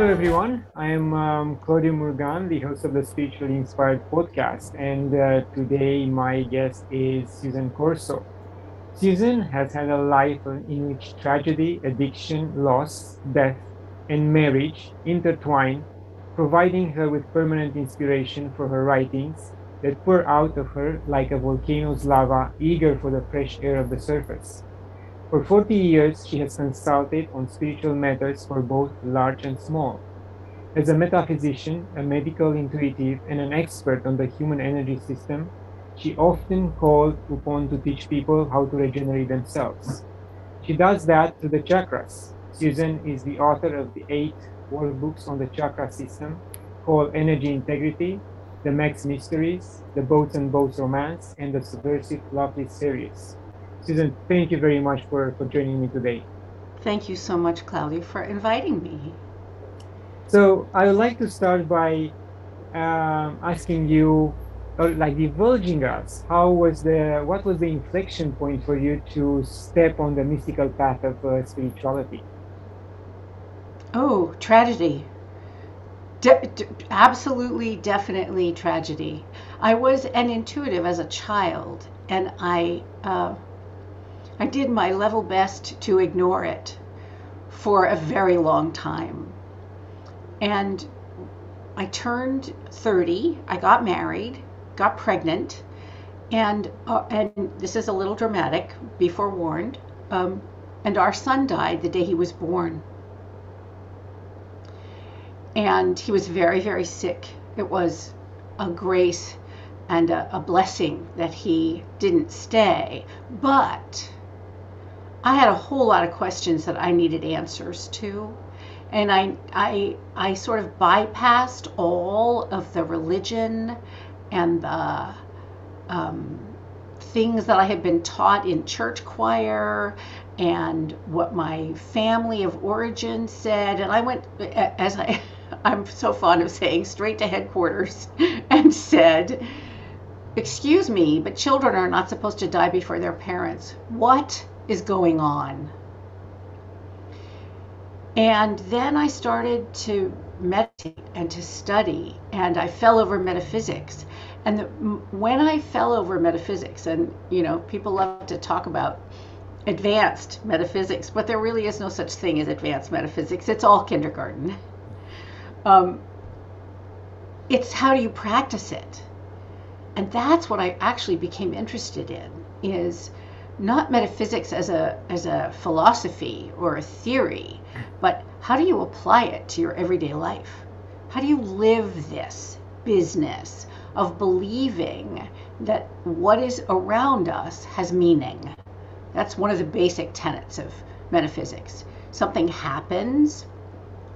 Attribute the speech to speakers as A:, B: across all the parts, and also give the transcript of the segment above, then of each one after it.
A: Hello, everyone. I am um, Claudiu Murgan, the host of the Spiritually Inspired podcast, and uh, today my guest is Susan Corso. Susan has had a life in which tragedy, addiction, loss, death, and marriage intertwine, providing her with permanent inspiration for her writings that pour out of her like a volcano's lava, eager for the fresh air of the surface. For 40 years, she has consulted on spiritual matters for both large and small. As a metaphysician, a medical intuitive, and an expert on the human energy system, she often called upon to teach people how to regenerate themselves. She does that through the chakras. Susan is the author of the eight workbooks on the chakra system called Energy Integrity, The Max Mysteries, The Boats and Boats Romance, and the Subversive Lovely series. Susan, thank you very much for, for joining me today.
B: Thank you so much, Claudia, for inviting me.
A: So I would like to start by um, asking you, or like divulging us, how was the, what was the inflection point for you to step on the mystical path of uh, spirituality?
B: Oh, tragedy. De- de- absolutely, definitely tragedy. I was an intuitive as a child, and I uh, I did my level best to ignore it for a very long time. And I turned 30, I got married, got pregnant, and uh, and this is a little dramatic, be forewarned. Um, and our son died the day he was born. And he was very, very sick. It was a grace and a, a blessing that he didn't stay. But I had a whole lot of questions that I needed answers to. And I, I, I sort of bypassed all of the religion and the um, things that I had been taught in church choir and what my family of origin said. And I went, as I, I'm so fond of saying, straight to headquarters and said, Excuse me, but children are not supposed to die before their parents. What? Is going on. And then I started to meditate and to study, and I fell over metaphysics. And the, when I fell over metaphysics, and you know, people love to talk about advanced metaphysics, but there really is no such thing as advanced metaphysics. It's all kindergarten. Um, it's how do you practice it, and that's what I actually became interested in. Is not metaphysics as a as a philosophy or a theory, but how do you apply it to your everyday life? How do you live this business of believing that what is around us has meaning? That's one of the basic tenets of metaphysics. Something happens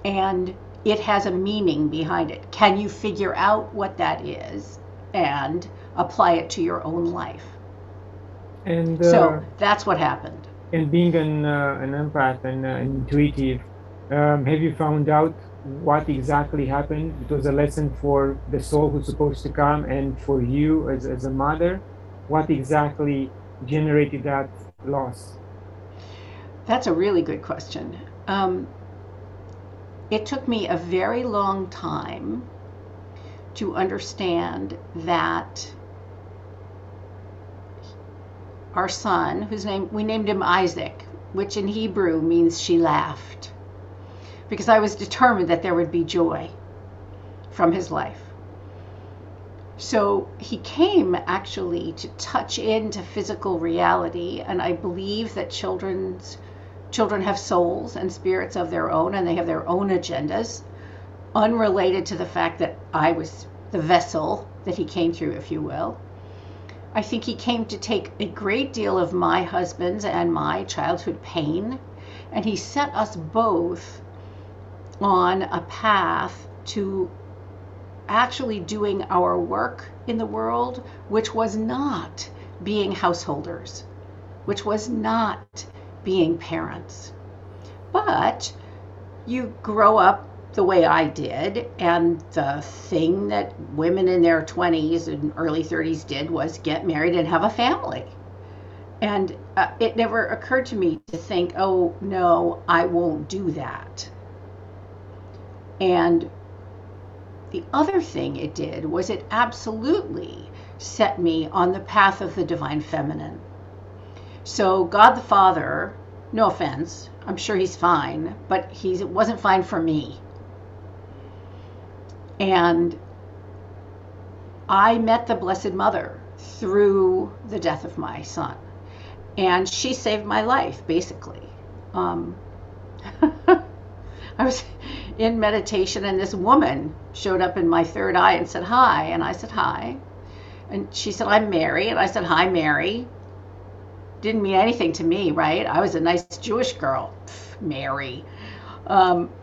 B: and it has a meaning behind it. Can you figure out what that is and apply it to your own life?
A: And
B: uh, so that's what happened.
A: And being an uh, an empath and uh, intuitive, um, have you found out what exactly happened? It was a lesson for the soul who's supposed to come, and for you as as a mother, what exactly generated that loss?
B: That's a really good question. Um, it took me a very long time to understand that our son, whose name we named him Isaac, which in Hebrew means she laughed, because I was determined that there would be joy from his life. So he came actually to touch into physical reality, and I believe that children's children have souls and spirits of their own, and they have their own agendas, unrelated to the fact that I was the vessel that he came through, if you will. I think he came to take a great deal of my husband's and my childhood pain, and he set us both on a path to actually doing our work in the world, which was not being householders, which was not being parents. But you grow up the way I did. And the thing that women in their 20s and early 30s did was get married and have a family. And uh, it never occurred to me to think, oh, no, I won't do that. And the other thing it did was it absolutely set me on the path of the divine feminine. So, God the Father, no offense, I'm sure he's fine, but he wasn't fine for me. And I met the Blessed Mother through the death of my son. And she saved my life, basically. Um, I was in meditation, and this woman showed up in my third eye and said, Hi. And I said, Hi. And she said, I'm Mary. And I said, Hi, Mary. Didn't mean anything to me, right? I was a nice Jewish girl, Pff, Mary. Um,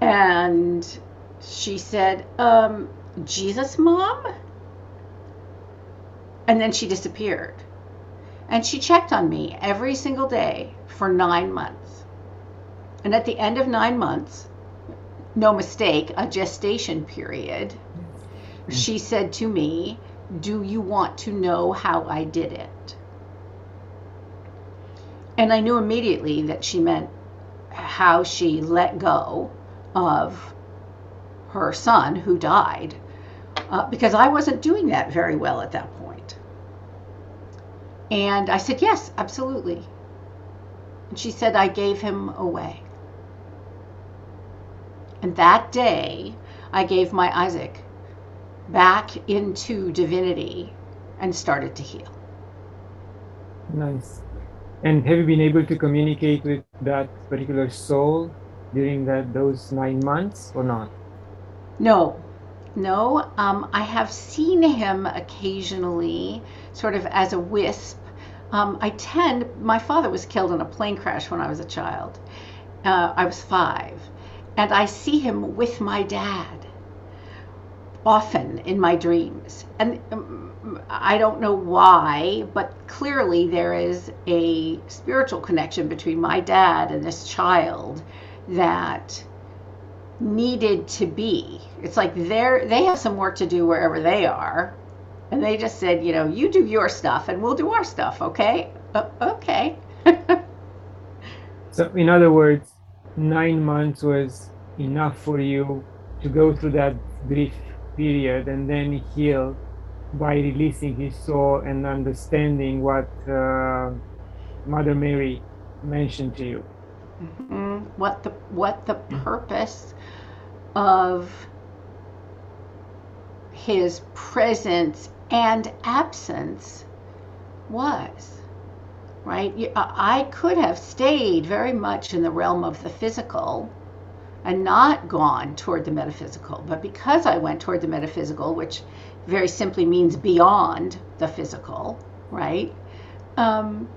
B: and she said, um, Jesus, mom? And then she disappeared. And she checked on me every single day for nine months. And at the end of nine months, no mistake, a gestation period, she said to me, Do you want to know how I did it? And I knew immediately that she meant how she let go of her son who died uh, because I wasn't doing that very well at that point. And I said, Yes, absolutely. And she said, I gave him away. And that day, I gave my Isaac back into divinity and started to heal.
A: Nice. And have you been able to communicate with that particular soul during that those nine months or not?
B: No, no. Um, I have seen him occasionally, sort of as a wisp. Um, I tend. My father was killed in a plane crash when I was a child. Uh, I was five, and I see him with my dad often in my dreams. And um, I don't know why, but clearly there is a spiritual connection between my dad and this child that needed to be. It's like they're they have some work to do wherever they are. And they just said, you know, you do your stuff and we'll do our stuff, okay? Uh, okay.
A: so in other words, 9 months was enough for you to go through that grief period and then heal by releasing his soul and understanding what uh, Mother Mary mentioned to you.
B: Mm-hmm. What the what the purpose of his presence and absence was right i could have stayed very much in the realm of the physical and not gone toward the metaphysical. But because I went toward the metaphysical, which very simply means beyond the physical, right? Um,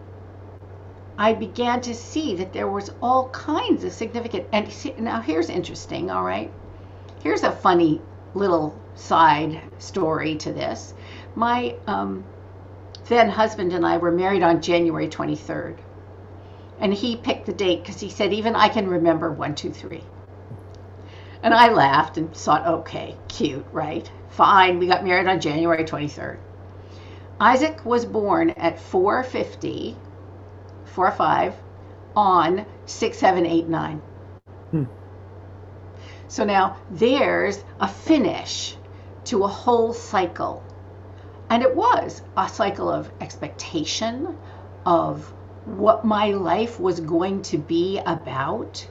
B: I began to see that there was all kinds of significant. And see, now here's interesting. All right, here's a funny little side story to this. My um, then husband and I were married on January 23rd, and he picked the date because he said even I can remember one, two, three. And I laughed and thought, okay, cute, right? Fine. We got married on January 23rd. Isaac was born at 450, 4 5, on 6, 7, 8, 9. Hmm. So now there's a finish to a whole cycle. And it was a cycle of expectation, of what my life was going to be about,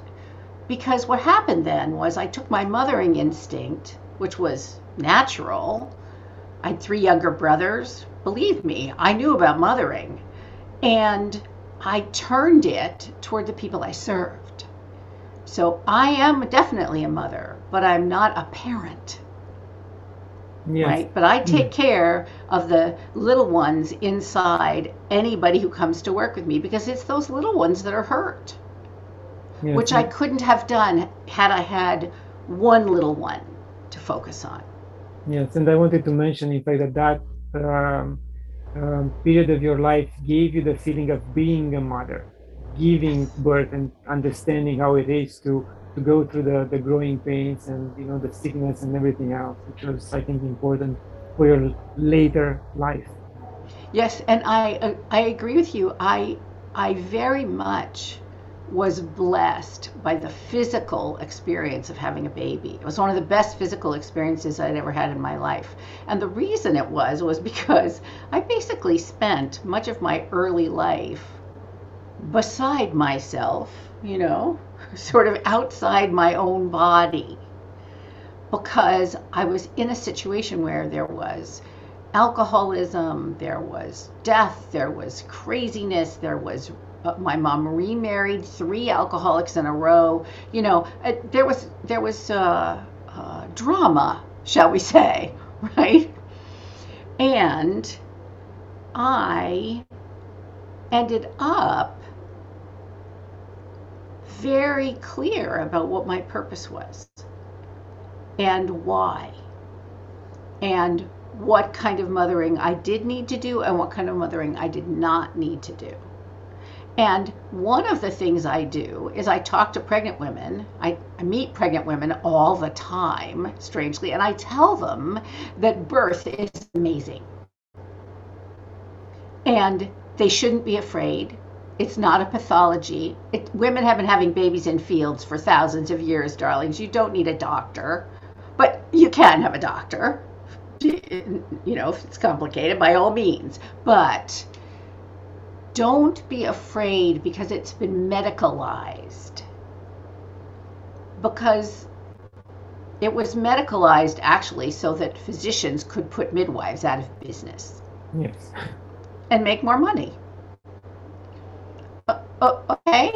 B: because what happened then was I took my mothering instinct, which was natural. I had three younger brothers. Believe me, I knew about mothering. And I turned it toward the people I served. So I am definitely a mother, but I'm not a parent. Yes. Right? But I take mm. care of the little ones inside anybody who comes to work with me because it's those little ones that are hurt yes. which I couldn't have done had I had one little one to focus on.
A: Yes, and I wanted to mention, in fact, that that um, um, period of your life gave you the feeling of being a mother, giving birth and understanding how it is to to go through the, the growing pains and you know the sickness and everything else, which was I think important for your later life.
B: Yes, and I uh, I agree with you. I I very much was blessed by the physical experience of having a baby. It was one of the best physical experiences I'd ever had in my life. And the reason it was was because I basically spent much of my early life beside myself, you know, sort of outside my own body. Because I was in a situation where there was alcoholism, there was death, there was craziness, there was my mom remarried three alcoholics in a row. You know, uh, there was there was uh, uh, drama, shall we say, right? And I ended up very clear about what my purpose was and why and what kind of mothering I did need to do and what kind of mothering I did not need to do. And one of the things I do is I talk to pregnant women. I, I, meet pregnant women all the time, strangely, and I tell them that birth is amazing. And they shouldn't be afraid. It's not a pathology. It, women have been having babies in fields for thousands of years, darlings. You don't need a doctor, but you can have a doctor. You know, if it's complicated, by all means. But don't be afraid because it's been medicalized. Because it was medicalized actually so that physicians could put midwives out of business.
A: Yes.
B: And make more money. Uh, uh, okay?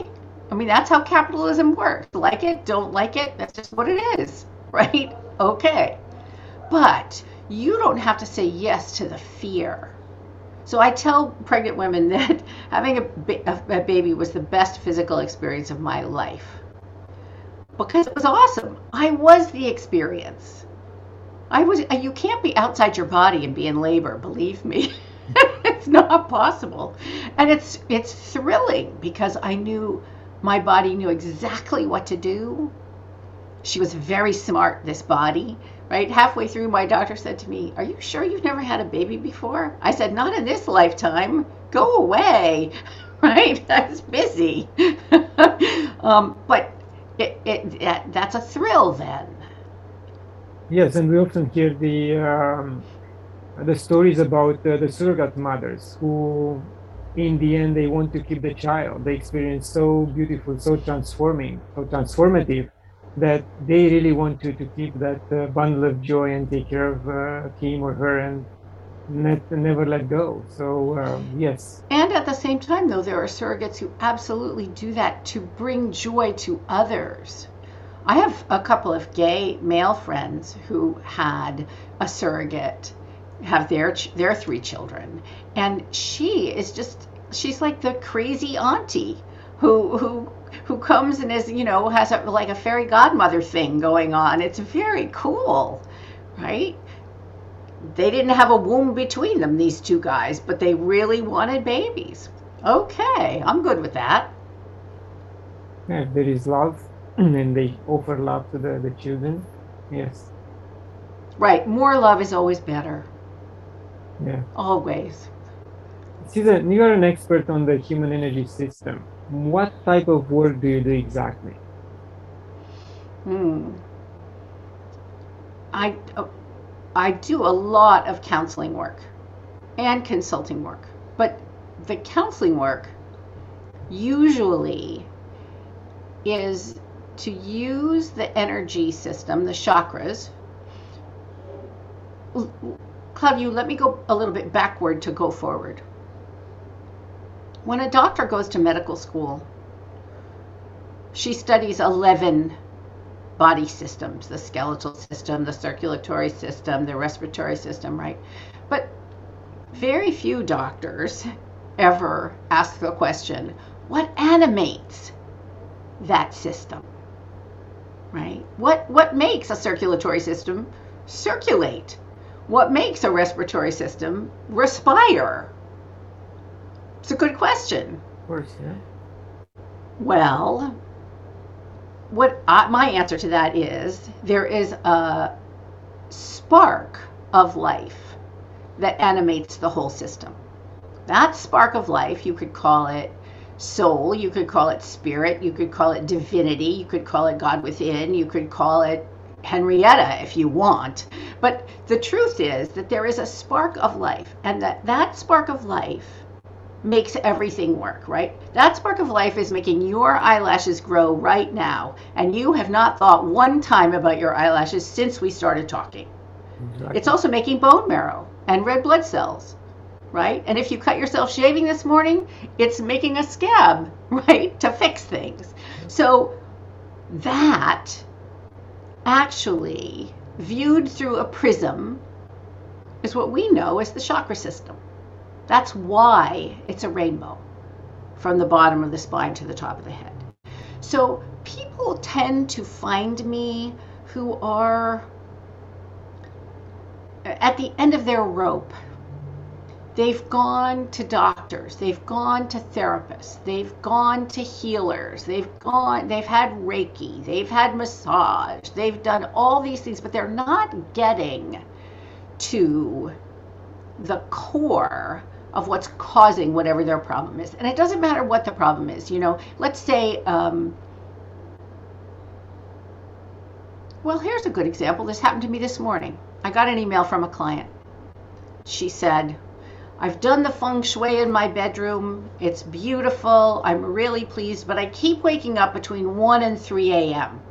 B: I mean, that's how capitalism works. Like it, don't like it, that's just what it is, right? Okay. But you don't have to say yes to the fear so I tell pregnant women that having a, ba- a baby was the best physical experience of my life because it was awesome. I was the experience. I was. Uh, you can't be outside your body and be in labor. Believe me, it's not possible. And it's it's thrilling because I knew my body knew exactly what to do. She was very smart. This body right? Halfway through, my doctor said to me, Are you sure you've never had a baby before? I said, Not in this lifetime. Go away, right? I was busy. um, but it, it, it, that's a thrill then.
A: Yes, and we often hear the um, the stories about uh, the surrogate mothers who, in the end, they want to keep the child. They experience so beautiful, so transforming, so transformative that they really want to, to keep that uh, bundle of joy and take care of uh, him or her and net, never let go. So, um, yes.
B: And at the same time, though, there are surrogates who absolutely do that to bring joy to others. I have a couple of gay male friends who had a surrogate have their their three children and she is just she's like the crazy auntie who who who comes and is you know has a, like a fairy godmother thing going on. It's very cool right? They didn't have a womb between them these two guys but they really wanted babies. Okay i'm good with that.
A: Yeah there is love and they offer love to the, the children. Yes.
B: Right more love is always better.
A: Yeah.
B: Always.
A: Susan, you are an expert on the human energy system what type of work do you do exactly?
B: Hmm. I, uh, I do a lot of counseling work and consulting work, but the counseling work usually is to use the energy system, the chakras. Claudia, let me go a little bit backward to go forward. When a doctor goes to medical school, she studies 11 body systems the skeletal system, the circulatory system, the respiratory system, right? But very few doctors ever ask the question what animates that system? Right? What, what makes a circulatory system circulate? What makes a respiratory system respire? It's a good question.
A: Of course, yeah.
B: Well, what I, my answer to that is there is a spark of life that animates the whole system. That spark of life, you could call it soul, you could call it spirit, you could call it divinity, you could call it God within, you could call it Henrietta if you want. But the truth is that there is a spark of life, and that that spark of life makes everything work, right? That spark of life is making your eyelashes grow right now, and you have not thought one time about your eyelashes since we started talking. Exactly. It's also making bone marrow and red blood cells, right? And if you cut yourself shaving this morning, it's making a scab, right, to fix things. So that actually viewed through a prism is what we know as the chakra system. That's why it's a rainbow from the bottom of the spine to the top of the head. So people tend to find me who are uh, at the end of their rope. They've gone to doctors, they've gone to therapists, they've gone to healers, they've gone they've had reiki, they've had massage, they've done all these things, but they're not getting to the core of what's causing whatever their problem is. And it doesn't matter what the problem is. You know, let's say, um, well, here's a good example. This happened to me this morning. I got an email from a client. She said, I've done the feng shui in my bedroom. It's beautiful. I'm really pleased, but I keep waking up between 1 and 3 a.m.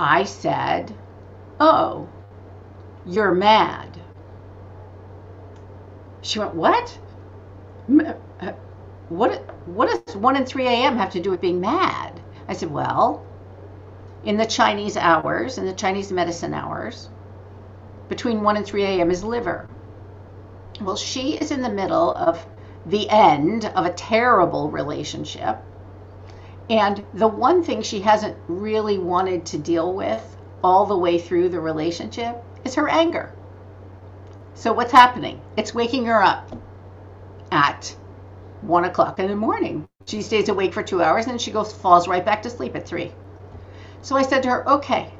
B: I said, Oh, you're mad. She went, What? Uh, what, what does 1 and 3 a.m. have to do with being mad? I said, Well, in the Chinese hours, in the Chinese medicine hours, between 1 and 3 a.m. is liver. Well, she is in the middle of the end of a terrible relationship. And the one thing she hasn't really wanted to deal with all the way through the relationship is her anger. So what's happening? It's waking her up at one o'clock in the morning. She stays awake for two hours and she goes falls right back to sleep at three. So I said to her, okay,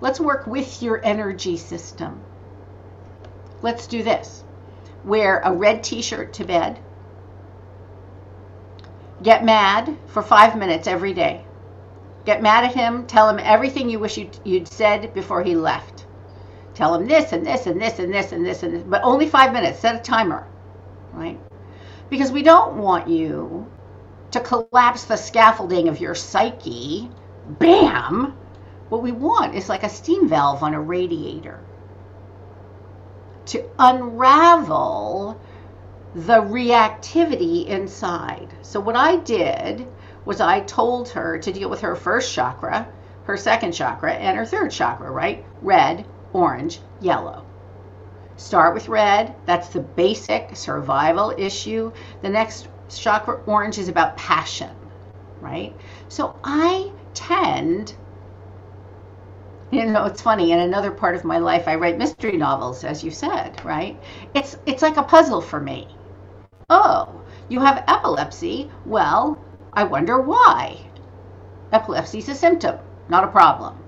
B: let's work with your energy system. Let's do this. Wear a red t-shirt to bed. Get mad for five minutes every day. Get mad at him. Tell him everything you wish you'd, you'd said before he left tell them this and this and this and this and this and this, but only five minutes. Set a timer, right? Because we don't want you to collapse the scaffolding of your psyche. Bam! What we want is like a steam valve on a radiator to unravel the reactivity inside. So, what I did was I told her to deal with her first chakra, her second chakra, and her third chakra, right? Red, orange, yellow. Start with red, that's the basic survival issue. The next chakra, orange, is about passion, right? So I tend, you know, it's funny, in another part of my life, I write mystery novels, as you said, right? It's, it's like a puzzle for me. Oh, you have epilepsy? Well, I wonder why. Epilepsy is a symptom, not a problem.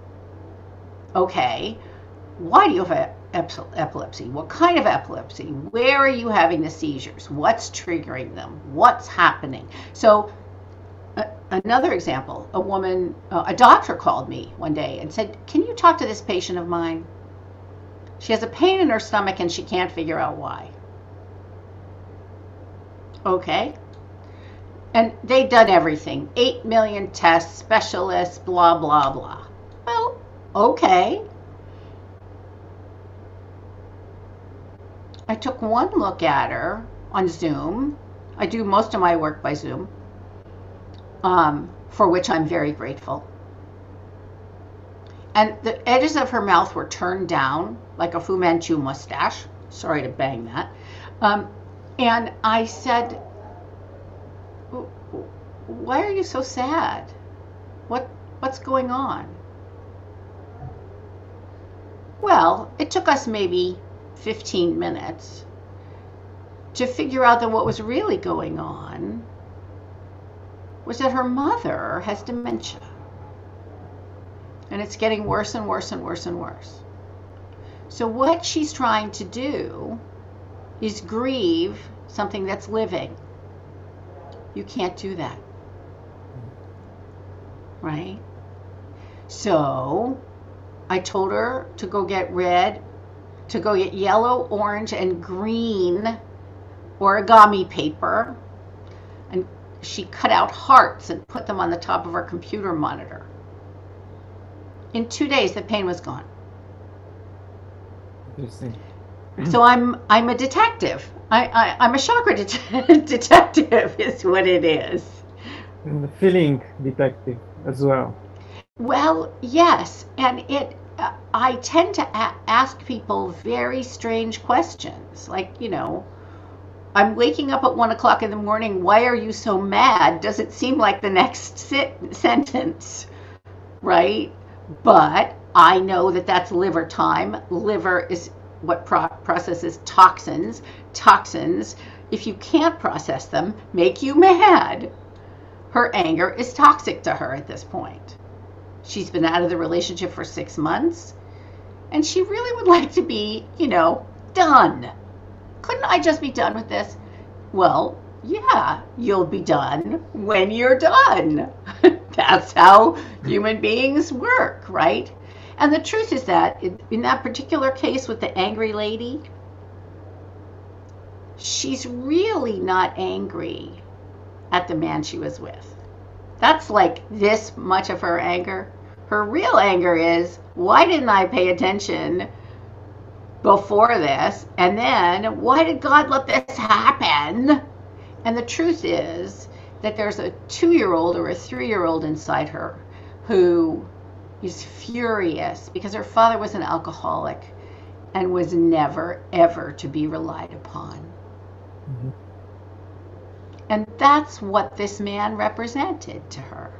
B: Okay, why do you have epilepsy? What kind of epilepsy? Where are you having the seizures? What's triggering them? What's happening? So, uh, another example a woman, uh, a doctor called me one day and said, Can you talk to this patient of mine? She has a pain in her stomach and she can't figure out why. Okay. And they've done everything 8 million tests, specialists, blah, blah, blah. Well, okay. I took one look at her on Zoom. I do most of my work by Zoom, um, for which I'm very grateful. And the edges of her mouth were turned down like a Fu Manchu mustache. Sorry to bang that. Um, and I said, "Why are you so sad? What what's going on?" Well, it took us maybe 15 minutes to figure out that what was really going on was that her mother has dementia. And it's getting worse and worse and worse and worse. So, what she's trying to do is grieve something that's living. You can't do that. Right? So I told her to go get red, to go get yellow, orange, and green origami paper. And she cut out hearts and put them on the top of her computer monitor. In two days, the pain was gone.
A: Interesting.
B: So I'm I'm a detective. I, I I'm a chakra det- detective is what it is.
A: And the feeling detective as well.
B: Well, yes, and it. I tend to a- ask people very strange questions, like you know, I'm waking up at one o'clock in the morning. Why are you so mad? Does it seem like the next sit- sentence, right? But I know that that's liver time. Liver is what pro- processes toxins. Toxins, if you can't process them, make you mad. Her anger is toxic to her at this point. She's been out of the relationship for six months, and she really would like to be, you know, done. Couldn't I just be done with this? Well, yeah, you'll be done when you're done. That's how human beings work, right? And the truth is that in, that particular case with the angry lady, she's really not angry at the man she was with. That's like this much of her anger. Her real anger is why didn't I pay attention before this? And then why did God let this happen? And the truth is that there's a two year old or a three year old inside her who is furious because her father was an alcoholic and was never, ever to be relied upon.
A: Mhm.
B: And that's what this man represented to her.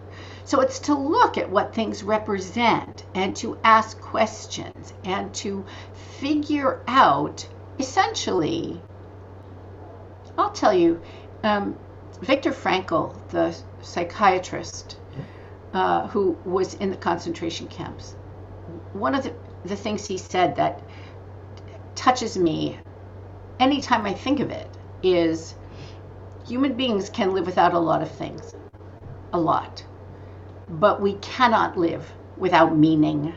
B: So it's to look at what things represent and to ask questions and to figure out essentially, I'll tell you, um, Viktor Frankl, the psychiatrist uh, who was in the concentration camps, one of the, the things he said that touches me anytime I think of it is human beings can live without a lot of things, a lot, but we cannot live without meaning.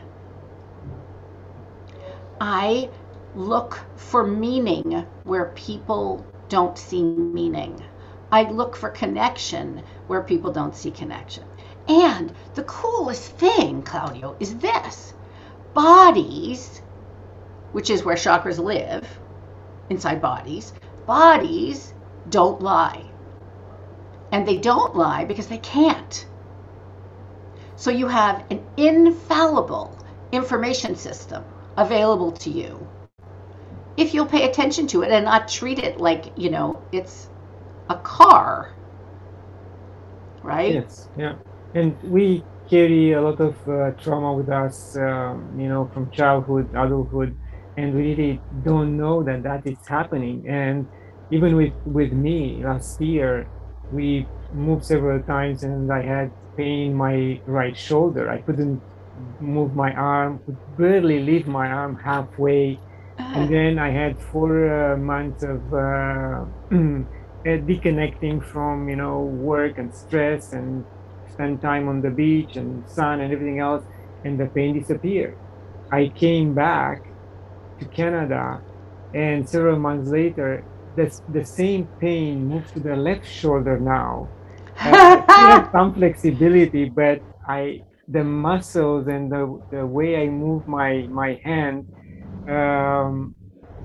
B: I look for meaning where people don't see meaning. I look for connection where people don't see connection. And the coolest thing, Claudiu, is this bodies, which is where chakras live, inside bodies, bodies don't lie. And they don't lie because they can't. So you have an infallible information system available to you if you'll pay attention to it and not treat it like, you know, it's a car. Right?
A: Yes, yeah. And we carry a lot of uh, trauma with us, um, you know, from childhood, adulthood, and we really don't know that that is happening. And even with with me last year, we moved several times, and I had pain in my right shoulder. I couldn't move my arm, could barely lift my arm halfway, and then I had four uh, months of uh, disconnecting from you know work and stress and spend time on the beach and sun and everything else, and the pain disappeared. I came back to Canada, and several months later, the, the same pain moved to the left shoulder now. Have some flexibility, but I the muscles and the, the way I move my my hand um,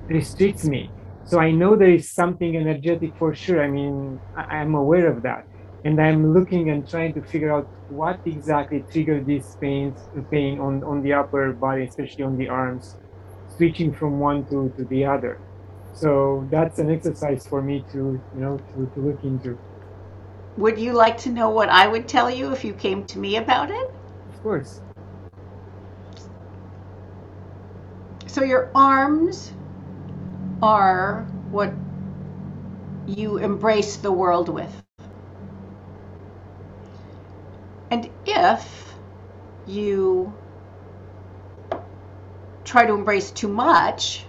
A: restricts me. So I know there is something energetic for sure. I mean, I, I'm aware of that, and I'm looking and trying to figure out what exactly triggered this pains pain on on the upper body, especially on the arms, switching from one to to the other. So that's an exercise for me to you know to, to look into.
B: Would you like to know what I would tell you if you came to me about it?
A: Of course.
B: So your arms are what you embrace the world with. And if you try to embrace too much,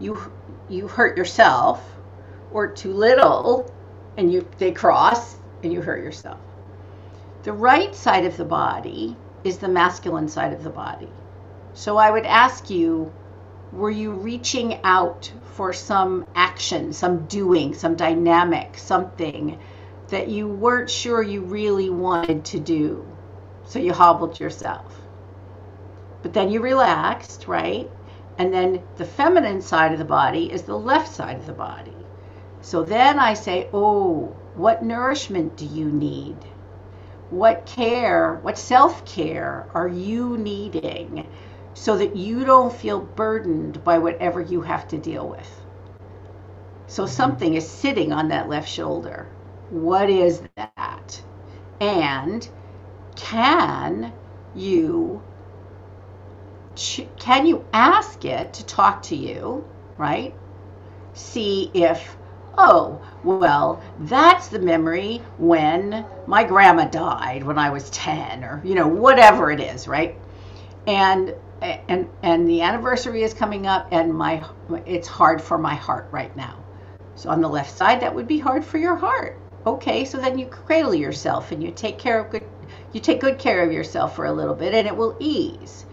B: you you hurt yourself, or too little and you they cross and you hurt yourself. The right side of the body is the masculine side of the body. So I would ask you were you reaching out for some action, some doing, some dynamic, something that you weren't sure you really wanted to do? So you hobbled yourself. But then you relaxed, right? And then the feminine side of the body is the left side of the body. So then I say, oh, what nourishment do you need? What care, what self care are you needing so that you don't feel burdened by whatever you have to deal with? So mm-hmm. something is sitting on that left shoulder. What is that? And can you can you ask it to talk to you, right? See if oh, well, that's the memory when my grandma died when I was 10 or, you know, whatever it is, right? And and and the anniversary is coming up and my it's hard for my heart right now. So on the left side that would be hard for your heart. Okay, so then you cradle yourself and you take care of good you take good care of yourself for a little bit and it will ease.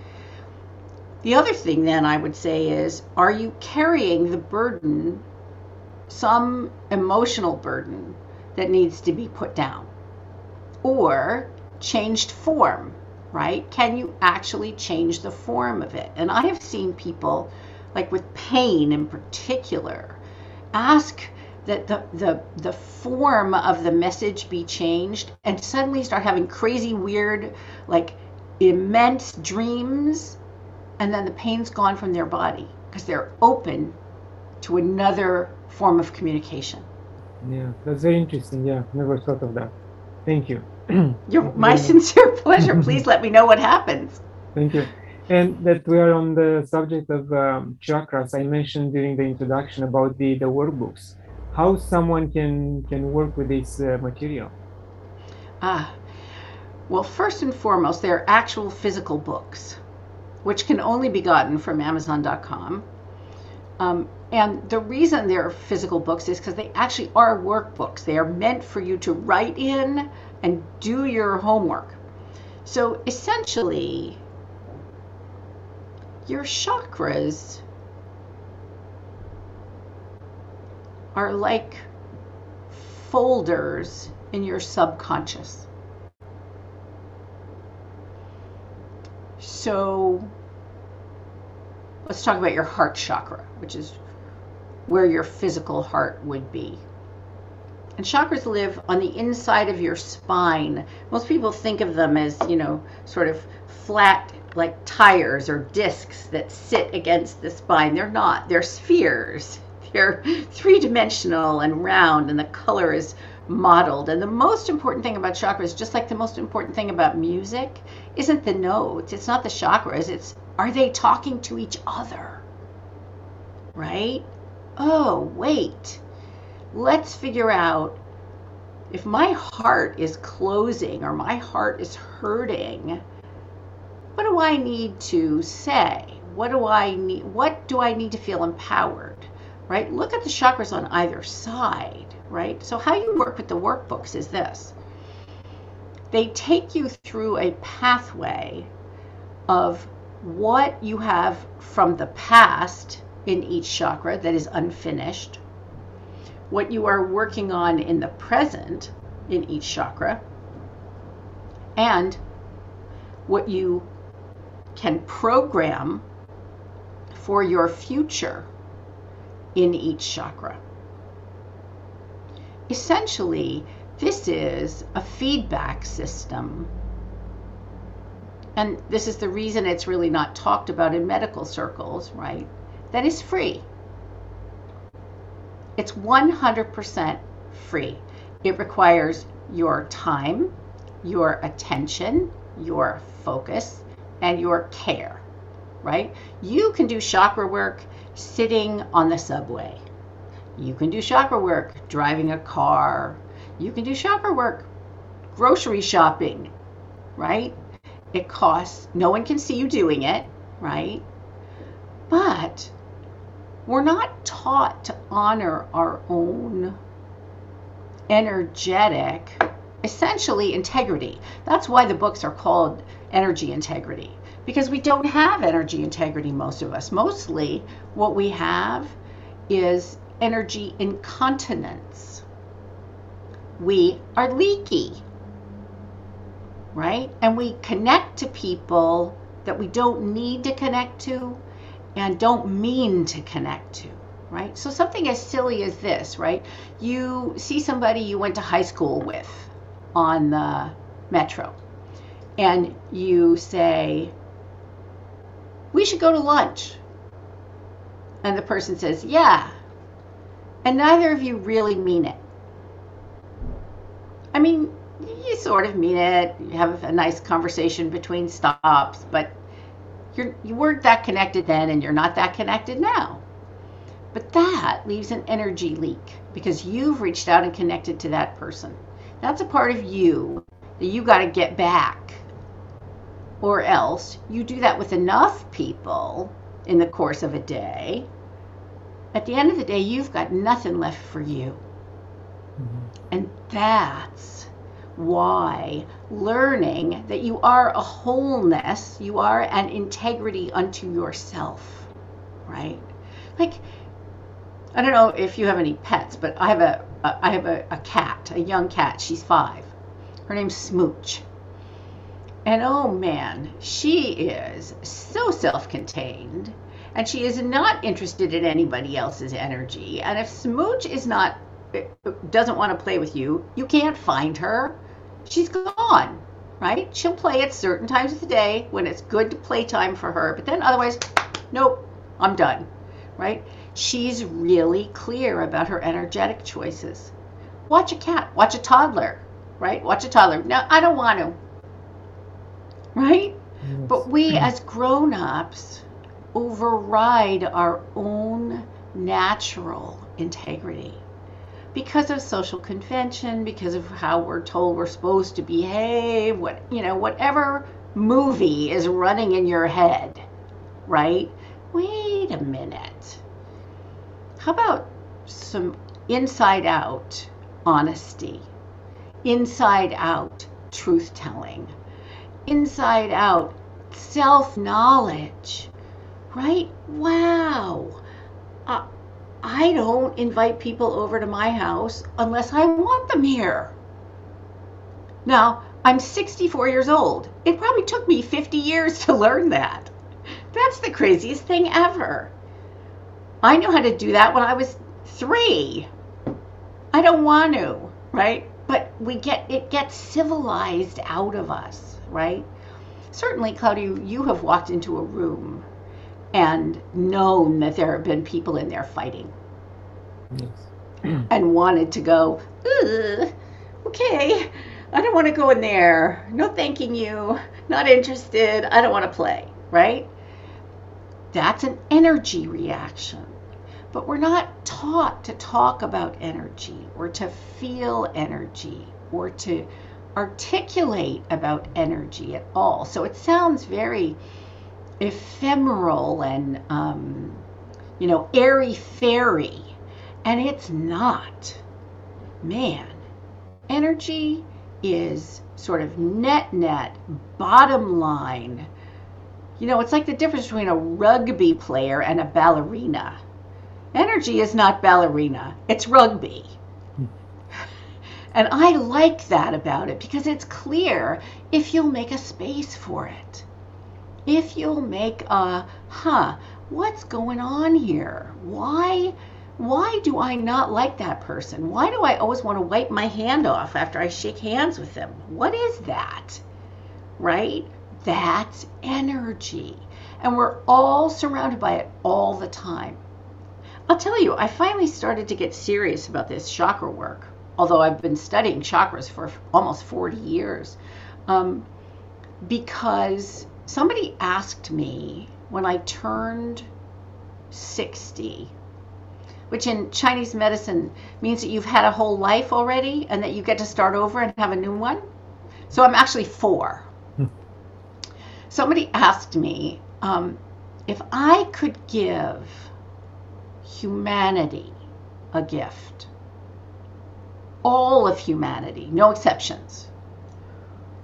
B: The other thing then I would say is are you carrying the burden some emotional burden that needs to be put down or changed form, right? Can you actually change the form of it? And I have seen people, like with pain in particular, ask that the, the, the form of the message be changed and suddenly start having crazy, weird, like immense dreams. And then the pain's gone from their body because they're open to another form of communication.
A: Yeah, that's very interesting. Yeah, never thought of that. Thank you.
B: My sincere pleasure. Please let me know what happens.
A: Thank you. And that we are on the subject of um, chakras, I mentioned during the introduction about the, the workbooks. How someone can can work with this uh, material?
B: Ah, well, first and foremost, they're actual physical books, which can only be gotten from Amazon.com. Um, and the reason they're physical books is because they actually are workbooks. They are meant for you to write in and do your homework. So essentially, your chakras are like folders in your subconscious. So let's talk about your heart chakra, which is where your physical heart would be. And chakras live on the inside of your spine. Most people think of them as, you know, sort of flat, like tires or discs that sit against the spine. They're not, they're spheres. They're three dimensional and round, and the color is modeled. And the most important thing about chakras, just like the most important thing about music, isn't the notes, it's not the chakras, it's are they talking to each other? Right? oh, wait, let's figure out if my heart is closing or my heart is hurting, what do I need to say? What do I need what do I need to feel empowered? Right? Look at the chakras on either side, right? So how you work with the workbooks is this. They take you through a pathway of what you have from the past in each chakra that is unfinished, what you are working on in the present in each chakra, and what you can program for your future in each chakra. Essentially, this is a feedback system. And this is the reason it's really not talked about in medical circles, right? that is free. It's 100% free. It requires your time, your attention, your focus, and your care, right? You can do chakra work sitting on the subway. You can do chakra work driving a car. You can do chakra work grocery shopping, right? It costs, no one can see you doing it, right? But we're not taught to honor our own energetic, essentially integrity. That's why the books are called Energy Integrity, because we don't have energy integrity, most of us. Mostly what we have is energy incontinence. We are leaky, right? And we connect to people that we don't need to connect to and don't mean to connect to, right? So something as silly as this, right? You see somebody you went to high school with on the metro and you say, we should go to lunch. And the person says, yeah. And neither of you really mean it. I mean, you sort of mean it. You have a nice conversation between stops, but you're, you weren't that connected then and you're not that connected now. But that leaves an energy leak because you've reached out and connected to that person. That's a part of you that you got to get back. Or else you do that with enough people in the course of a day. At the end of the day, you've got nothing left for you. Mm-hmm. And that's why learning that you are a wholeness, you are an integrity unto yourself, right? Like, I don't know if you have any pets, but I have a, a I have a, a cat, a young cat. She's five. Her name's Smooch. And oh man, she is so self contained and she is not interested in anybody else's energy. And if Smooch is not eh, doesn't want to play with you, you can't find her. She's gone, right? She'll play at certain times of the day when it's good to play time for her, but then otherwise, nope, I'm done, right? She's really clear about her energetic choices. Watch a cat, watch a toddler, right? Watch a toddler. No, I don't want to, right? Yes. But we as grown ups override our own natural integrity because of social convention, because of how we're told we're supposed to behave, what you know, whatever movie is running in your head, right? Wait a minute. How about some inside out honesty? Inside out truth telling? Inside out self knowledge? Right? Wow. Uh, I don't invite people over to my house unless I want them here. Now, I'm 64 years old. It probably took me 50 years to learn that. That's the craziest thing ever. I knew how to do that when I was three. I don't want to, right? But we get it gets civilized out of us, right? Certainly, Claudiu, you have walked into a room and known that there have been people in there fighting. Yes. and wanted to go, okay, I don't want to go in there. No thanking you. Not interested. I don't want to play, right? That's an energy reaction. But we're not taught to talk about energy or to feel energy or to articulate about energy at all. So it sounds very ephemeral and um, you know airy fairy, and it's not. Man, energy is sort of net net bottom line. You know, it's like the difference between a rugby player and a ballerina. Energy is not ballerina, it's rugby. And I like that about it because it's clear if you'll make a space for it if you'll make a, huh, what's going on here? Why? Why do I not like that person? Why do I always want to wipe my hand off after I shake hands with them? What is that? Right? That's energy. And we're all surrounded by it all the time. I'll tell you, I finally started to get serious about this chakra work, although I've been studying chakras for almost 40 years, um, because somebody asked me when I turned 60, which in Chinese medicine means that you've had a whole life already and that you get to start over and have a new one. So I'm actually four. Hmm. Somebody asked me um, if I could give humanity a gift. All of humanity, no exceptions.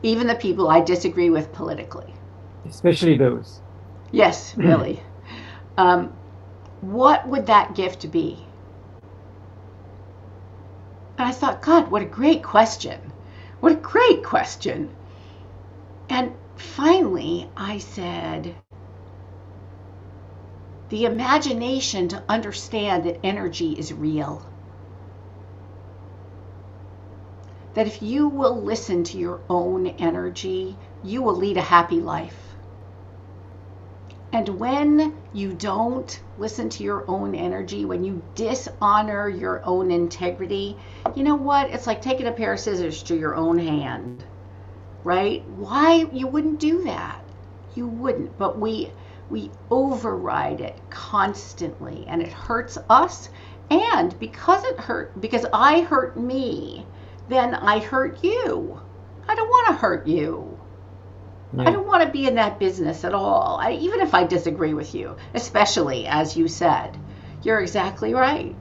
B: Even the people I disagree with politically.
A: Especially those.
B: Yes, really. um, what would that gift be? And I thought, God, what a great question. What a great question. And finally, I said, the imagination to understand that energy is real. That if you will listen to your own energy, you will lead a happy life. And when you don't listen to your own energy, when you dishonor your own integrity, you know what? It's like taking a pair of scissors to your own hand, right? Why you wouldn't do that? You wouldn't. But we we override it constantly and it hurts us and because it hurt because i hurt me then i hurt you i don't want to hurt you yeah. i don't want to be in that business at all I, even if i disagree with you especially as you said you're exactly right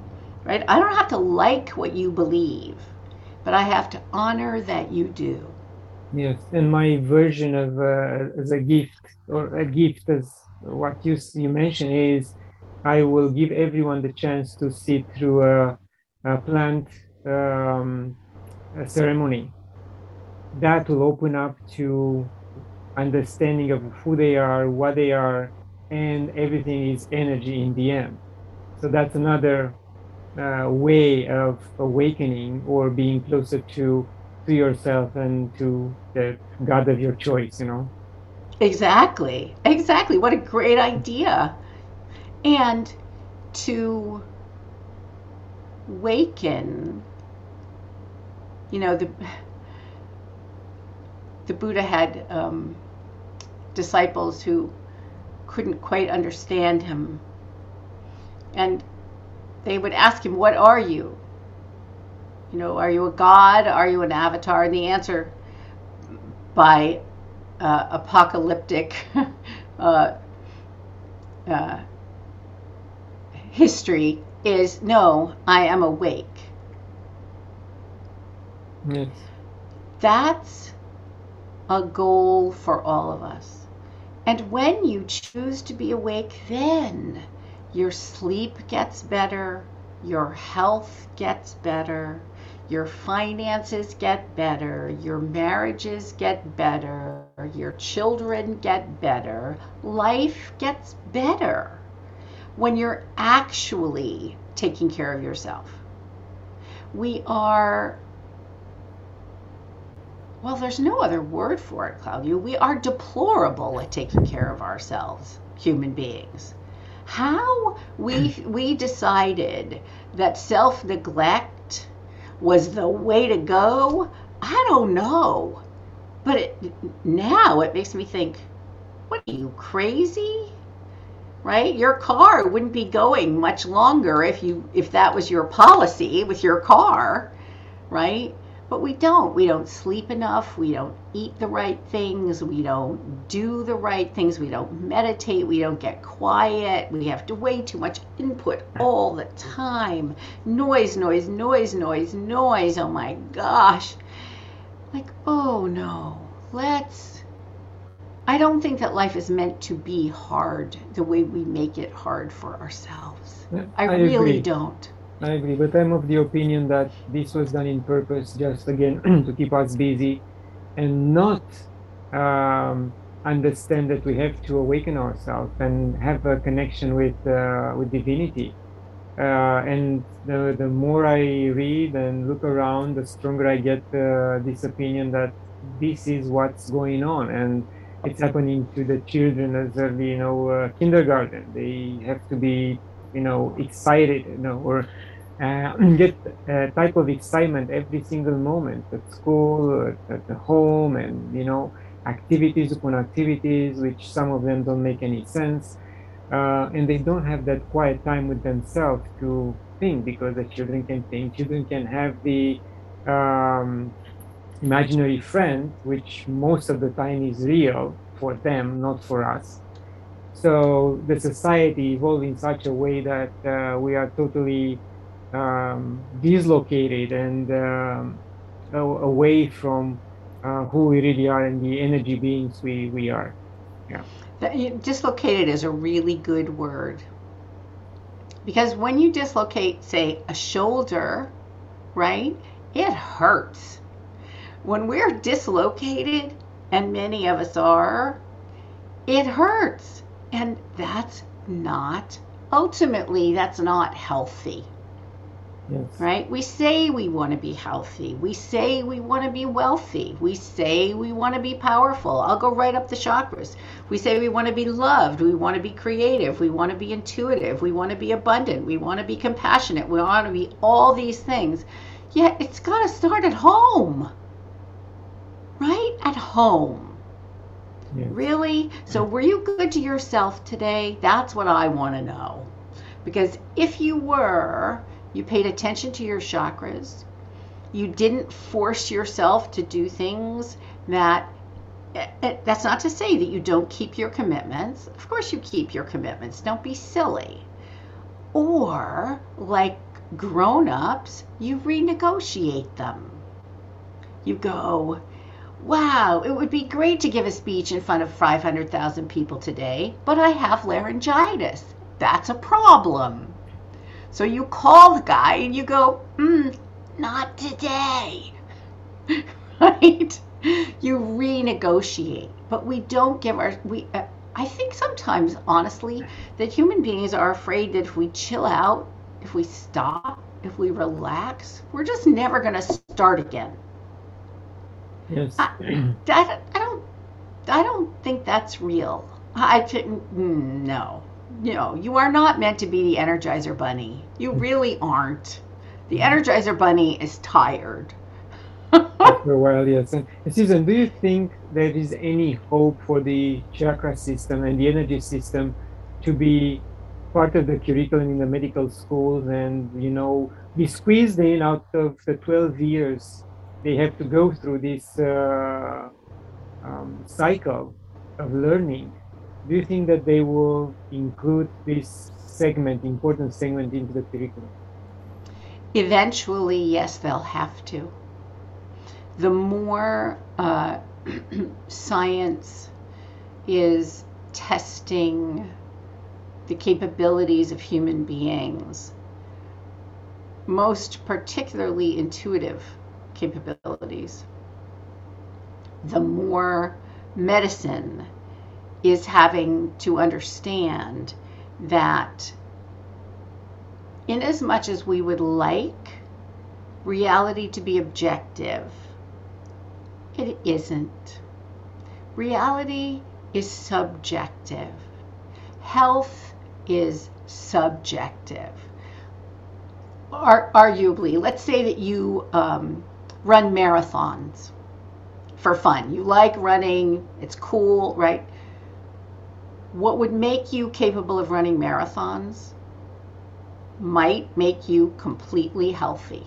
B: right i don't have to like what you believe but i have to honor that you do
A: yes and my version of uh, as a gift or a gift as what you you mentioned is I will give everyone the chance to sit through a, a plant um, a ceremony. That will open up to understanding of who they are, what they are, and everything is energy in the end. So that's another uh, way of awakening or being closer to to yourself and to the God of your choice. You know.
B: Exactly. Exactly. What a great idea. And to waken, you know, the the Buddha had um, disciples who couldn't quite understand him. And they would ask him, What are you? You know, are you a god? Are you an avatar? And the answer by uh, apocalyptic uh, uh, history is no, I am awake.
A: Yes.
B: That's a goal for all of us. And when you choose to be awake, then your sleep gets better, your health gets better, your finances get better, your marriages get better, your children get better, life gets better when you're actually taking care of yourself. We are, well, there's no other word for it, Claudiu. We are deplorable at taking care of ourselves, human beings. How we, we decided that self neglect was the way to go, I don't know. But it, now it makes me think, what are you crazy? Right? Your car wouldn't be going much longer if you if that was your policy with your car, right? But we don't. We don't sleep enough. We don't eat the right things. We don't do the right things. We don't meditate. We don't get quiet. We have to way too much input all the time. Noise, noise, noise, noise, noise. Oh my gosh. Like, oh no. Let's. I don't think that life is meant to be hard the way we make it hard for ourselves. I, I really agree. don't.
A: I agree, but I'm of the opinion that this was done in purpose, just again to keep us busy, and not um, understand that we have to awaken ourselves and have a connection with uh, with divinity. Uh, and the the more I read and look around, the stronger I get uh, this opinion that this is what's going on, and it's happening to the children as early, you know, uh, kindergarten. They have to be you know excited you know or get a type of excitement every single moment at school at, at the home and you know activities upon activities which some of them don't make any sense. Uh, and they don't have that quiet time with themselves to think because the children can think children can have the um, imaginary friend which most of the time is real for them not for us. So the society evolved in such a way that uh, we are totally um, dislocated and um, away from uh, who we really are and the energy beings we, we are. Yeah.
B: Dislocated is a really good word. Because when you dislocate, say, a shoulder, right, it hurts. When we're dislocated, and many of us are, it hurts. And that's not, ultimately, that's not healthy. Yes. Right? We say we want to be healthy. We say we want to be wealthy. We say we want to be powerful. I'll go right up the chakras. We say we want to be loved. We want to be creative. We want to be intuitive. We want to be abundant. We want to be compassionate. We want to be all these things. Yet it's got to start at home. Right? At home. Yes. Really? So were you good to yourself today? That's what I want to know. Because if you were, you paid attention to your chakras. You didn't force yourself to do things that eh, eh, that's not to say that you don't keep your commitments. Of course, you keep your commitments. Don't be silly. Or, like grown ups, you renegotiate them. You go, wow, it would be great to give a speech in front of 500,000 people today, but I have laryngitis. That's a problem. So you call the guy and you go, mm, not today. right? You renegotiate. But we don't give our, we, uh, I think sometimes, honestly, that human beings are afraid that if we chill out, if we stop, if we relax, we're just never going to start again.
A: Yes.
B: I, I, I don't, I don't think that's real. I, didn't. no, you know, you are not meant to be the Energizer Bunny. You really aren't. The Energizer Bunny is tired.
A: After a while, yes. And Susan, do you think there is any hope for the chakra system and the energy system to be part of the curriculum in the medical schools and, you know, be squeezed in out of the 12 years they have to go through this uh, um, cycle of learning? Do you think that they will include this segment, important segment, into the curriculum?
B: Eventually, yes, they'll have to. The more uh, science is testing the capabilities of human beings, most particularly intuitive capabilities, the more medicine is having to understand that in as much as we would like reality to be objective, it isn't. Reality is subjective. Health is subjective. Ar- arguably, let's say that you um, run marathons for fun. You like running, it's cool, right? What would make you capable of running marathons might make you completely healthy,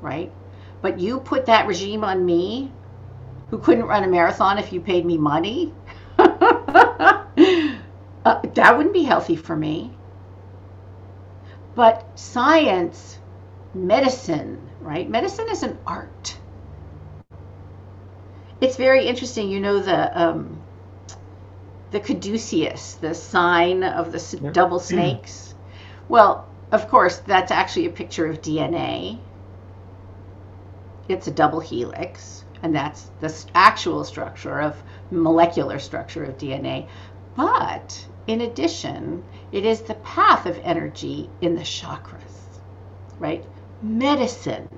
B: right? But you put that regime on me, who couldn't run a marathon if you paid me money, uh, that wouldn't be healthy for me. But science, medicine, right? Medicine is an art. It's very interesting. You know the um, the caduceus, the sign of the yep. double snakes. well, of course, that's actually a picture of DNA. It's a double helix, and that's the actual structure of molecular structure of DNA. But in addition, it is the path of energy in the chakras, right? Medicine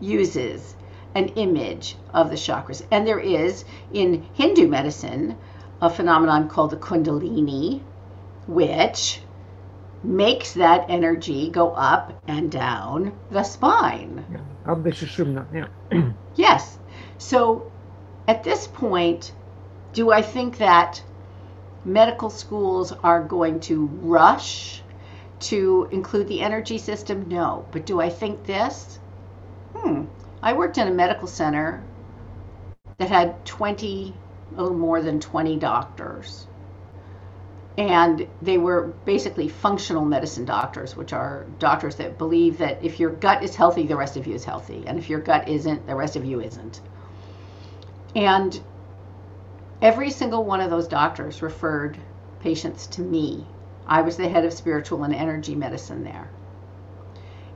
B: uses an image of the chakras. And there is in Hindu medicine a phenomenon called the Kundalini, which makes that energy go up and down the spine.
A: Yeah. The Sushumna, yeah.
B: yes. So at this point, do I think that medical schools are going to rush to include the energy system? No. But do I think this? Hmm. I worked in a medical center that had 20 a little more than 20 doctors. and they were basically functional medicine doctors, which are doctors that believe that if your gut is healthy, the rest of you is healthy, and if your gut isn't, the rest of you isn't. And every single one of those doctors referred patients to me. I was the head of spiritual and energy medicine there.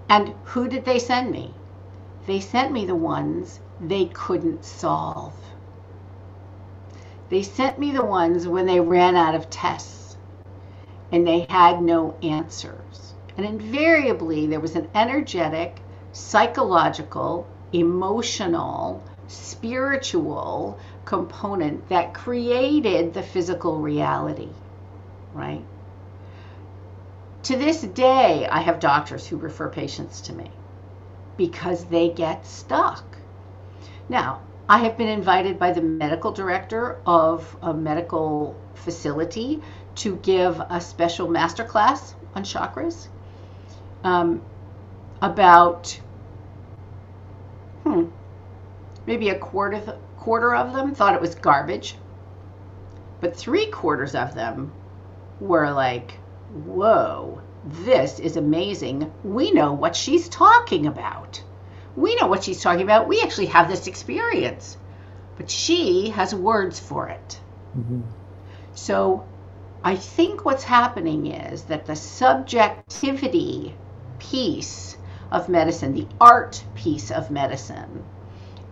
B: And who did they send me? They sent me the ones they couldn't solve. They sent me the ones when they ran out of tests and they had no answers. And invariably, there was an energetic, psychological, emotional, spiritual component that created the physical reality, right? To this day, I have doctors who refer patients to me because they get stuck. Now, I have been invited by the medical director of a medical facility to give a special masterclass on chakras um, about hmm, maybe a quarter, quarter of them thought it was garbage, but three quarters of them were like, whoa, this is amazing. We know what she's talking about we know what she's talking about. We actually have this experience, but she has words for it. Mm-hmm. So I think what's happening is that the subjectivity piece of medicine, the art piece of medicine,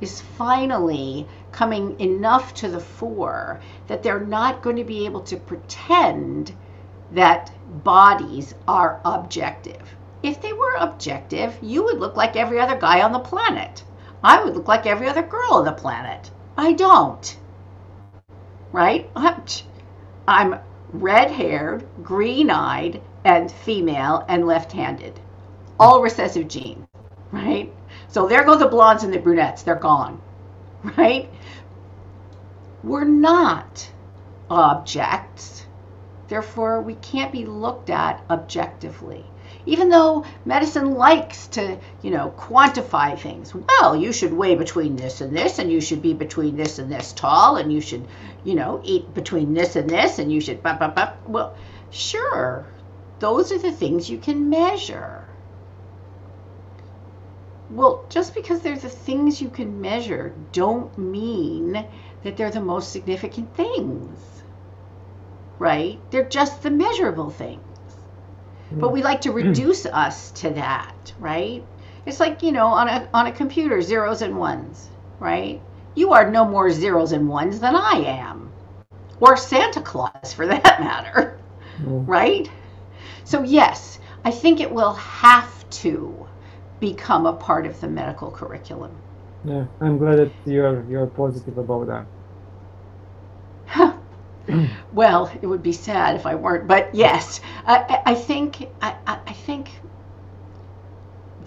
B: is finally coming enough to the fore that they're not going to be able to pretend that bodies are objective if they were objective, you would look like every other guy on the planet. I would look like every other girl on the planet. I don't. Right? I'm, red haired, green eyed, and female and left handed. All recessive genes. Right? So there go the blondes and the brunettes. They're gone. Right? We're not objects. Therefore, we can't be looked at objectively even though medicine likes to, you know, quantify things. Well, you should weigh between this and this, and you should be between this and this tall, and you should, you know, eat between this and this, and you should, well, sure, those are the things you can measure. Well, just because they're the things you can measure don't mean that they're the most significant things, right? They're just the measurable things. But we like to reduce us to that, right? It's like, you know, on a on a computer, zeros and ones, right? You are no more zeros and ones than I am. Or Santa Claus for that matter. Mm. Right? So yes, I think it will have to become a part of the medical curriculum.
A: Yeah, I'm glad that you're you're positive about that.
B: Well, it would be sad if I weren't, but yes, I, I think I, I think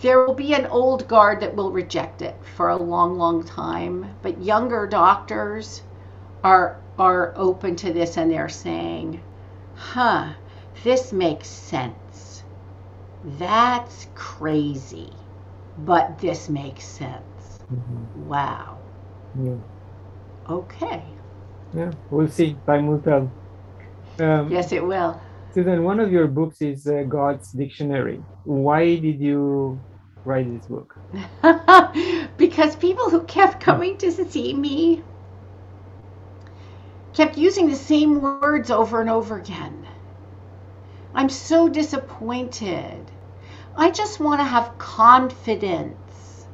B: there will be an old guard that will reject it for a long, long time, but younger doctors are are open to this and they're saying, "Huh, this makes sense. That's crazy, but this makes sense." Mm-hmm. Wow. Yeah. Okay.
A: Yeah, we'll see. Time will tell.
B: Um, yes, it will.
A: Susan, one of your books is uh, God's Dictionary. Why did you write this book?
B: because people who kept coming to see me kept using the same words over and over again. I'm so disappointed. I just want to have confidence.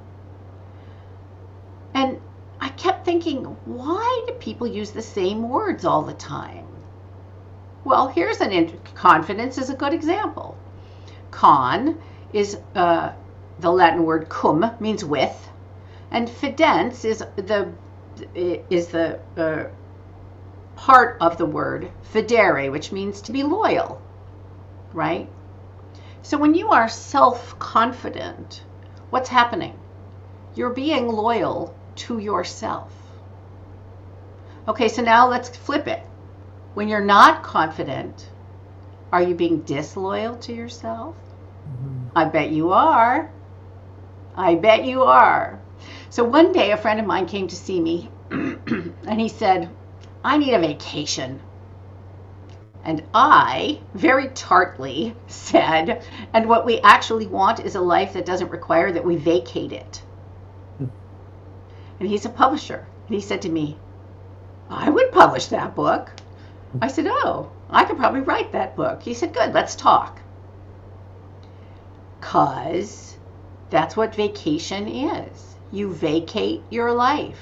B: And I kept thinking, why do people use the same words all the time? Well, here's an int- confidence is a good example. Con is uh, the Latin word cum means with, and fidens is the is the uh, part of the word fidere, which means to be loyal, right? So when you are self-confident, what's happening? You're being loyal to yourself. Okay, so now let's flip it. When you're not confident, are you being disloyal to yourself? Mm-hmm. I bet you are. I bet you are. So one day a friend of mine came to see me and he said, I need a vacation. And I very tartly said, and what we actually want is a life that doesn't require that we vacate it. And he's a publisher. And he said to me, I would publish that book. I said, Oh, I could probably write that book. He said, Good, let's talk. Because that's what vacation is. You vacate your life.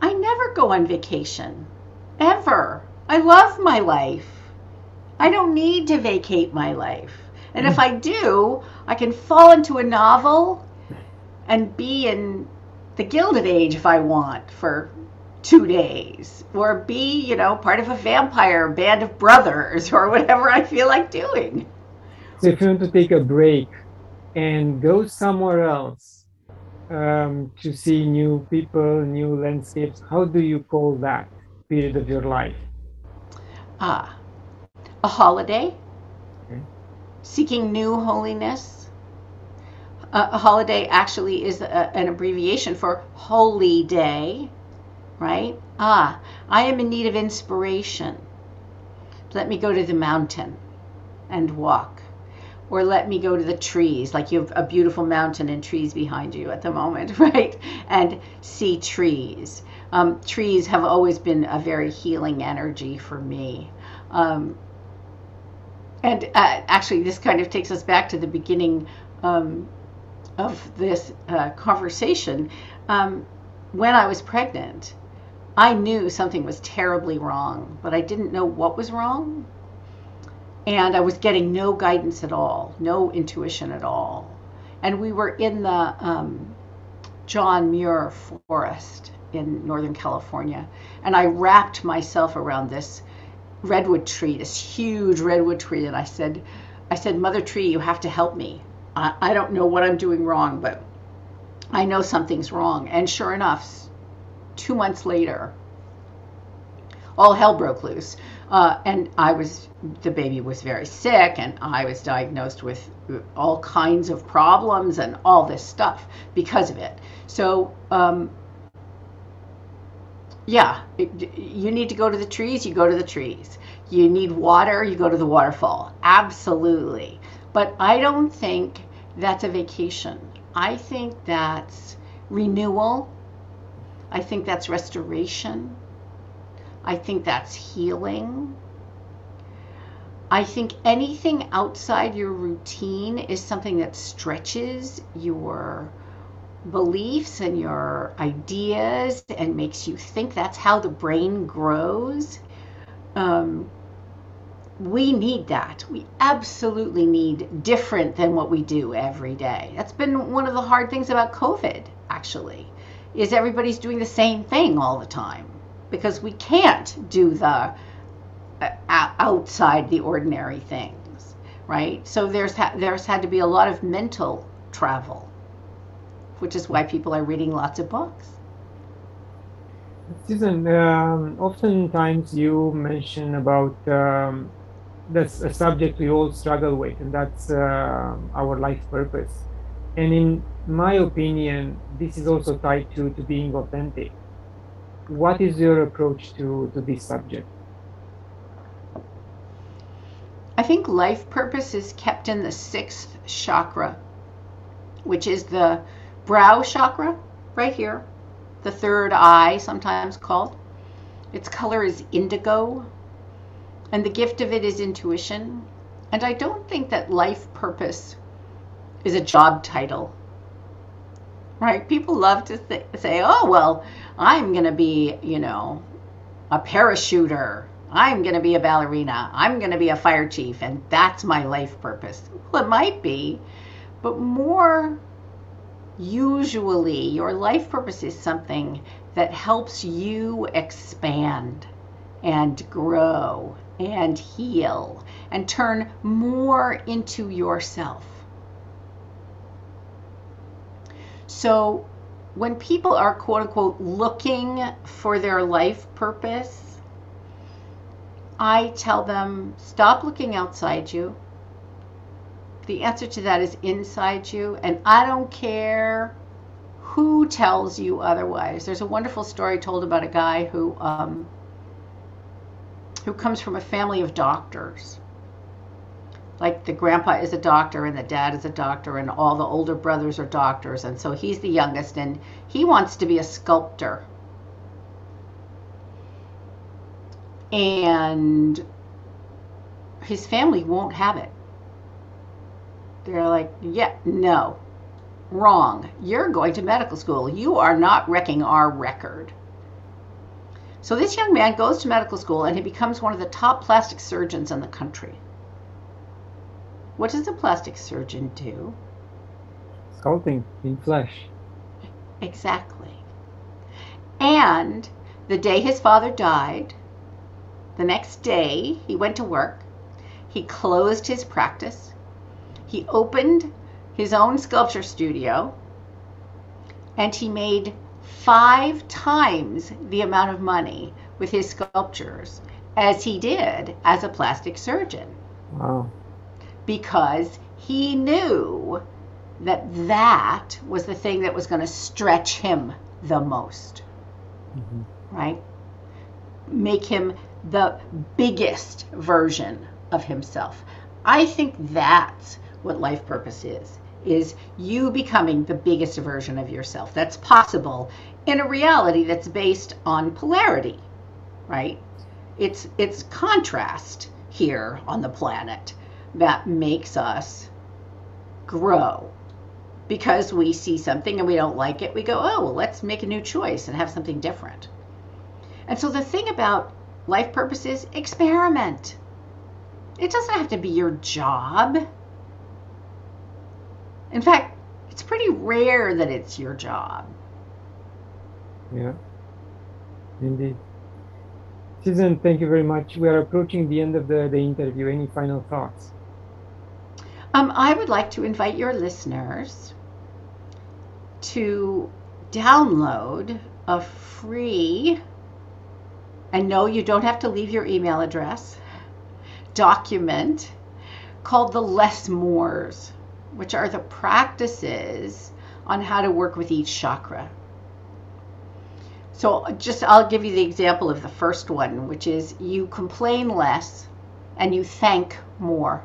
B: I never go on vacation. Ever. I love my life. I don't need to vacate my life. And if hmm. I do, I can fall into a novel and be in the Gilded Age if I want for two days, or be, you know, part of a vampire band of brothers or whatever I feel like doing.
A: So if you want to take a break and go somewhere else um, to see new people, new landscapes, how do you call that period of your life?
B: Ah, a holiday, okay. seeking new holiness. A holiday actually is a, an abbreviation for holy day, right? Ah, I am in need of inspiration. Let me go to the mountain and walk. Or let me go to the trees, like you have a beautiful mountain and trees behind you at the moment, right? And see trees. Um, trees have always been a very healing energy for me. Um, and uh, actually, this kind of takes us back to the beginning um, of this uh, conversation. Um, when I was pregnant, I knew something was terribly wrong, but I didn't know what was wrong. And I was getting no guidance at all, no intuition at all. And we were in the um, John Muir forest in Northern California. And I wrapped myself around this redwood tree, this huge redwood tree. And I said, I said, Mother Tree, you have to help me. I, I don't know what I'm doing wrong, but I know something's wrong. And sure enough, two months later, all hell broke loose. Uh, and I was, the baby was very sick, and I was diagnosed with all kinds of problems and all this stuff because of it. So, um, yeah, it, you need to go to the trees, you go to the trees. You need water, you go to the waterfall. Absolutely. But I don't think that's a vacation. I think that's renewal. I think that's restoration. I think that's healing. I think anything outside your routine is something that stretches your beliefs and your ideas and makes you think that's how the brain grows. Um, we need that. We absolutely need different than what we do every day. That's been one of the hard things about COVID, actually, is everybody's doing the same thing all the time because we can't do the uh, outside the ordinary things, right? So there's there's had to be a lot of mental travel which is why people are reading lots of books.
A: Susan, um, oftentimes you mention about um, that's a subject we all struggle with, and that's uh, our life purpose. And in my opinion, this is also tied to, to being authentic. What is your approach to, to this subject?
B: I think life purpose is kept in the sixth chakra, which is the brow chakra, right here, the third eye, sometimes called. Its color is indigo, and the gift of it is intuition. And I don't think that life purpose is a job title. Right? People love to th- say, oh, well, I'm going to be, you know, a parachuter. I'm going to be a ballerina. I'm going to be a fire chief. And that's my life purpose. Well, it might be, but more usually your life purpose is something that helps you expand and grow and heal and turn more into yourself. So, when people are quote unquote looking for their life purpose, I tell them stop looking outside you the answer to that is inside you. And I don't care who tells you otherwise. There's a wonderful story told about a guy who um, who comes from a family of doctors. Like the grandpa is a doctor and the dad is a doctor and all the older brothers are doctors and so he's the youngest and he wants to be a sculptor. And his family won't have it. They're like, yeah, no, wrong. You're going to medical school. You are not wrecking our record. So this young man goes to medical school and he becomes one of the top plastic surgeons in the country. What does a plastic surgeon do?
A: Sculpting in flesh.
B: Exactly. And the day his father died, the next day he went to work. He closed his practice. He opened his own sculpture studio and he made five times the amount of money with his sculptures as he did as a plastic surgeon.
A: Wow.
B: Because he knew that that was the thing that was going to stretch him the most. Mm-hmm. Right? Make him the biggest version of himself. I think that's what life purpose is is you becoming the biggest version of yourself. That's possible in a reality that's based on polarity, right? It's it's contrast here on the planet that makes us grow. Because we see something and we don't like it, we go, "Oh, well, let's make a new choice and have something different." And so the thing about life purpose is experiment. It doesn't have to be your job. In fact, it's pretty rare that it's your job.
A: Yeah, indeed. Susan, thank you very much. We are approaching the end of the, the interview. Any final thoughts?
B: Um, I would like to invite your listeners to download a free, and no, you don't have to leave your email address, document called the Less Mores which are the practices on how to work with each chakra. So, just I'll give you the example of the first one, which is you complain less and you thank more.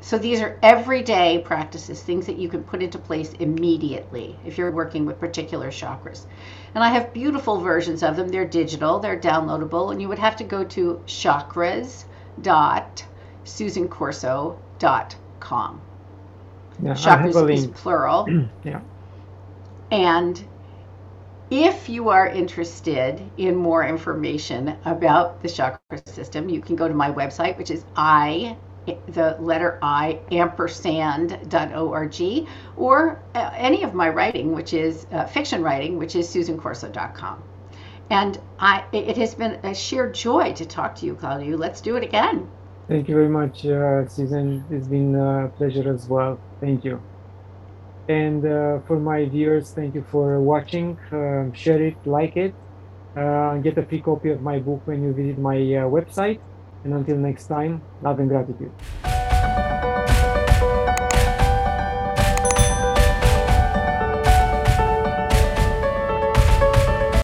B: So, these are everyday practices, things that you can put into place immediately if you're working with particular chakras. And I have beautiful versions of them. They're digital, they're downloadable, and you would have to go to chakras.susancorso.com com.
A: Yeah,
B: Chakras is plural.
A: yeah.
B: And if you are interested in more information about the chakra system, you can go to my website, which is I, the letter I, ampersand.org, or uh, any of my writing, which is uh, fiction writing, which is susancorso.com. And I, it has been a sheer joy to talk to you, Claudiu. Let's do it again.
A: Thank you very much, uh, Susan. It's been a pleasure as well. Thank you. And uh, for my viewers, thank you for watching. Um, share it, like it. Uh, get a free copy of my book when you visit my uh, website. And until next time, love and gratitude.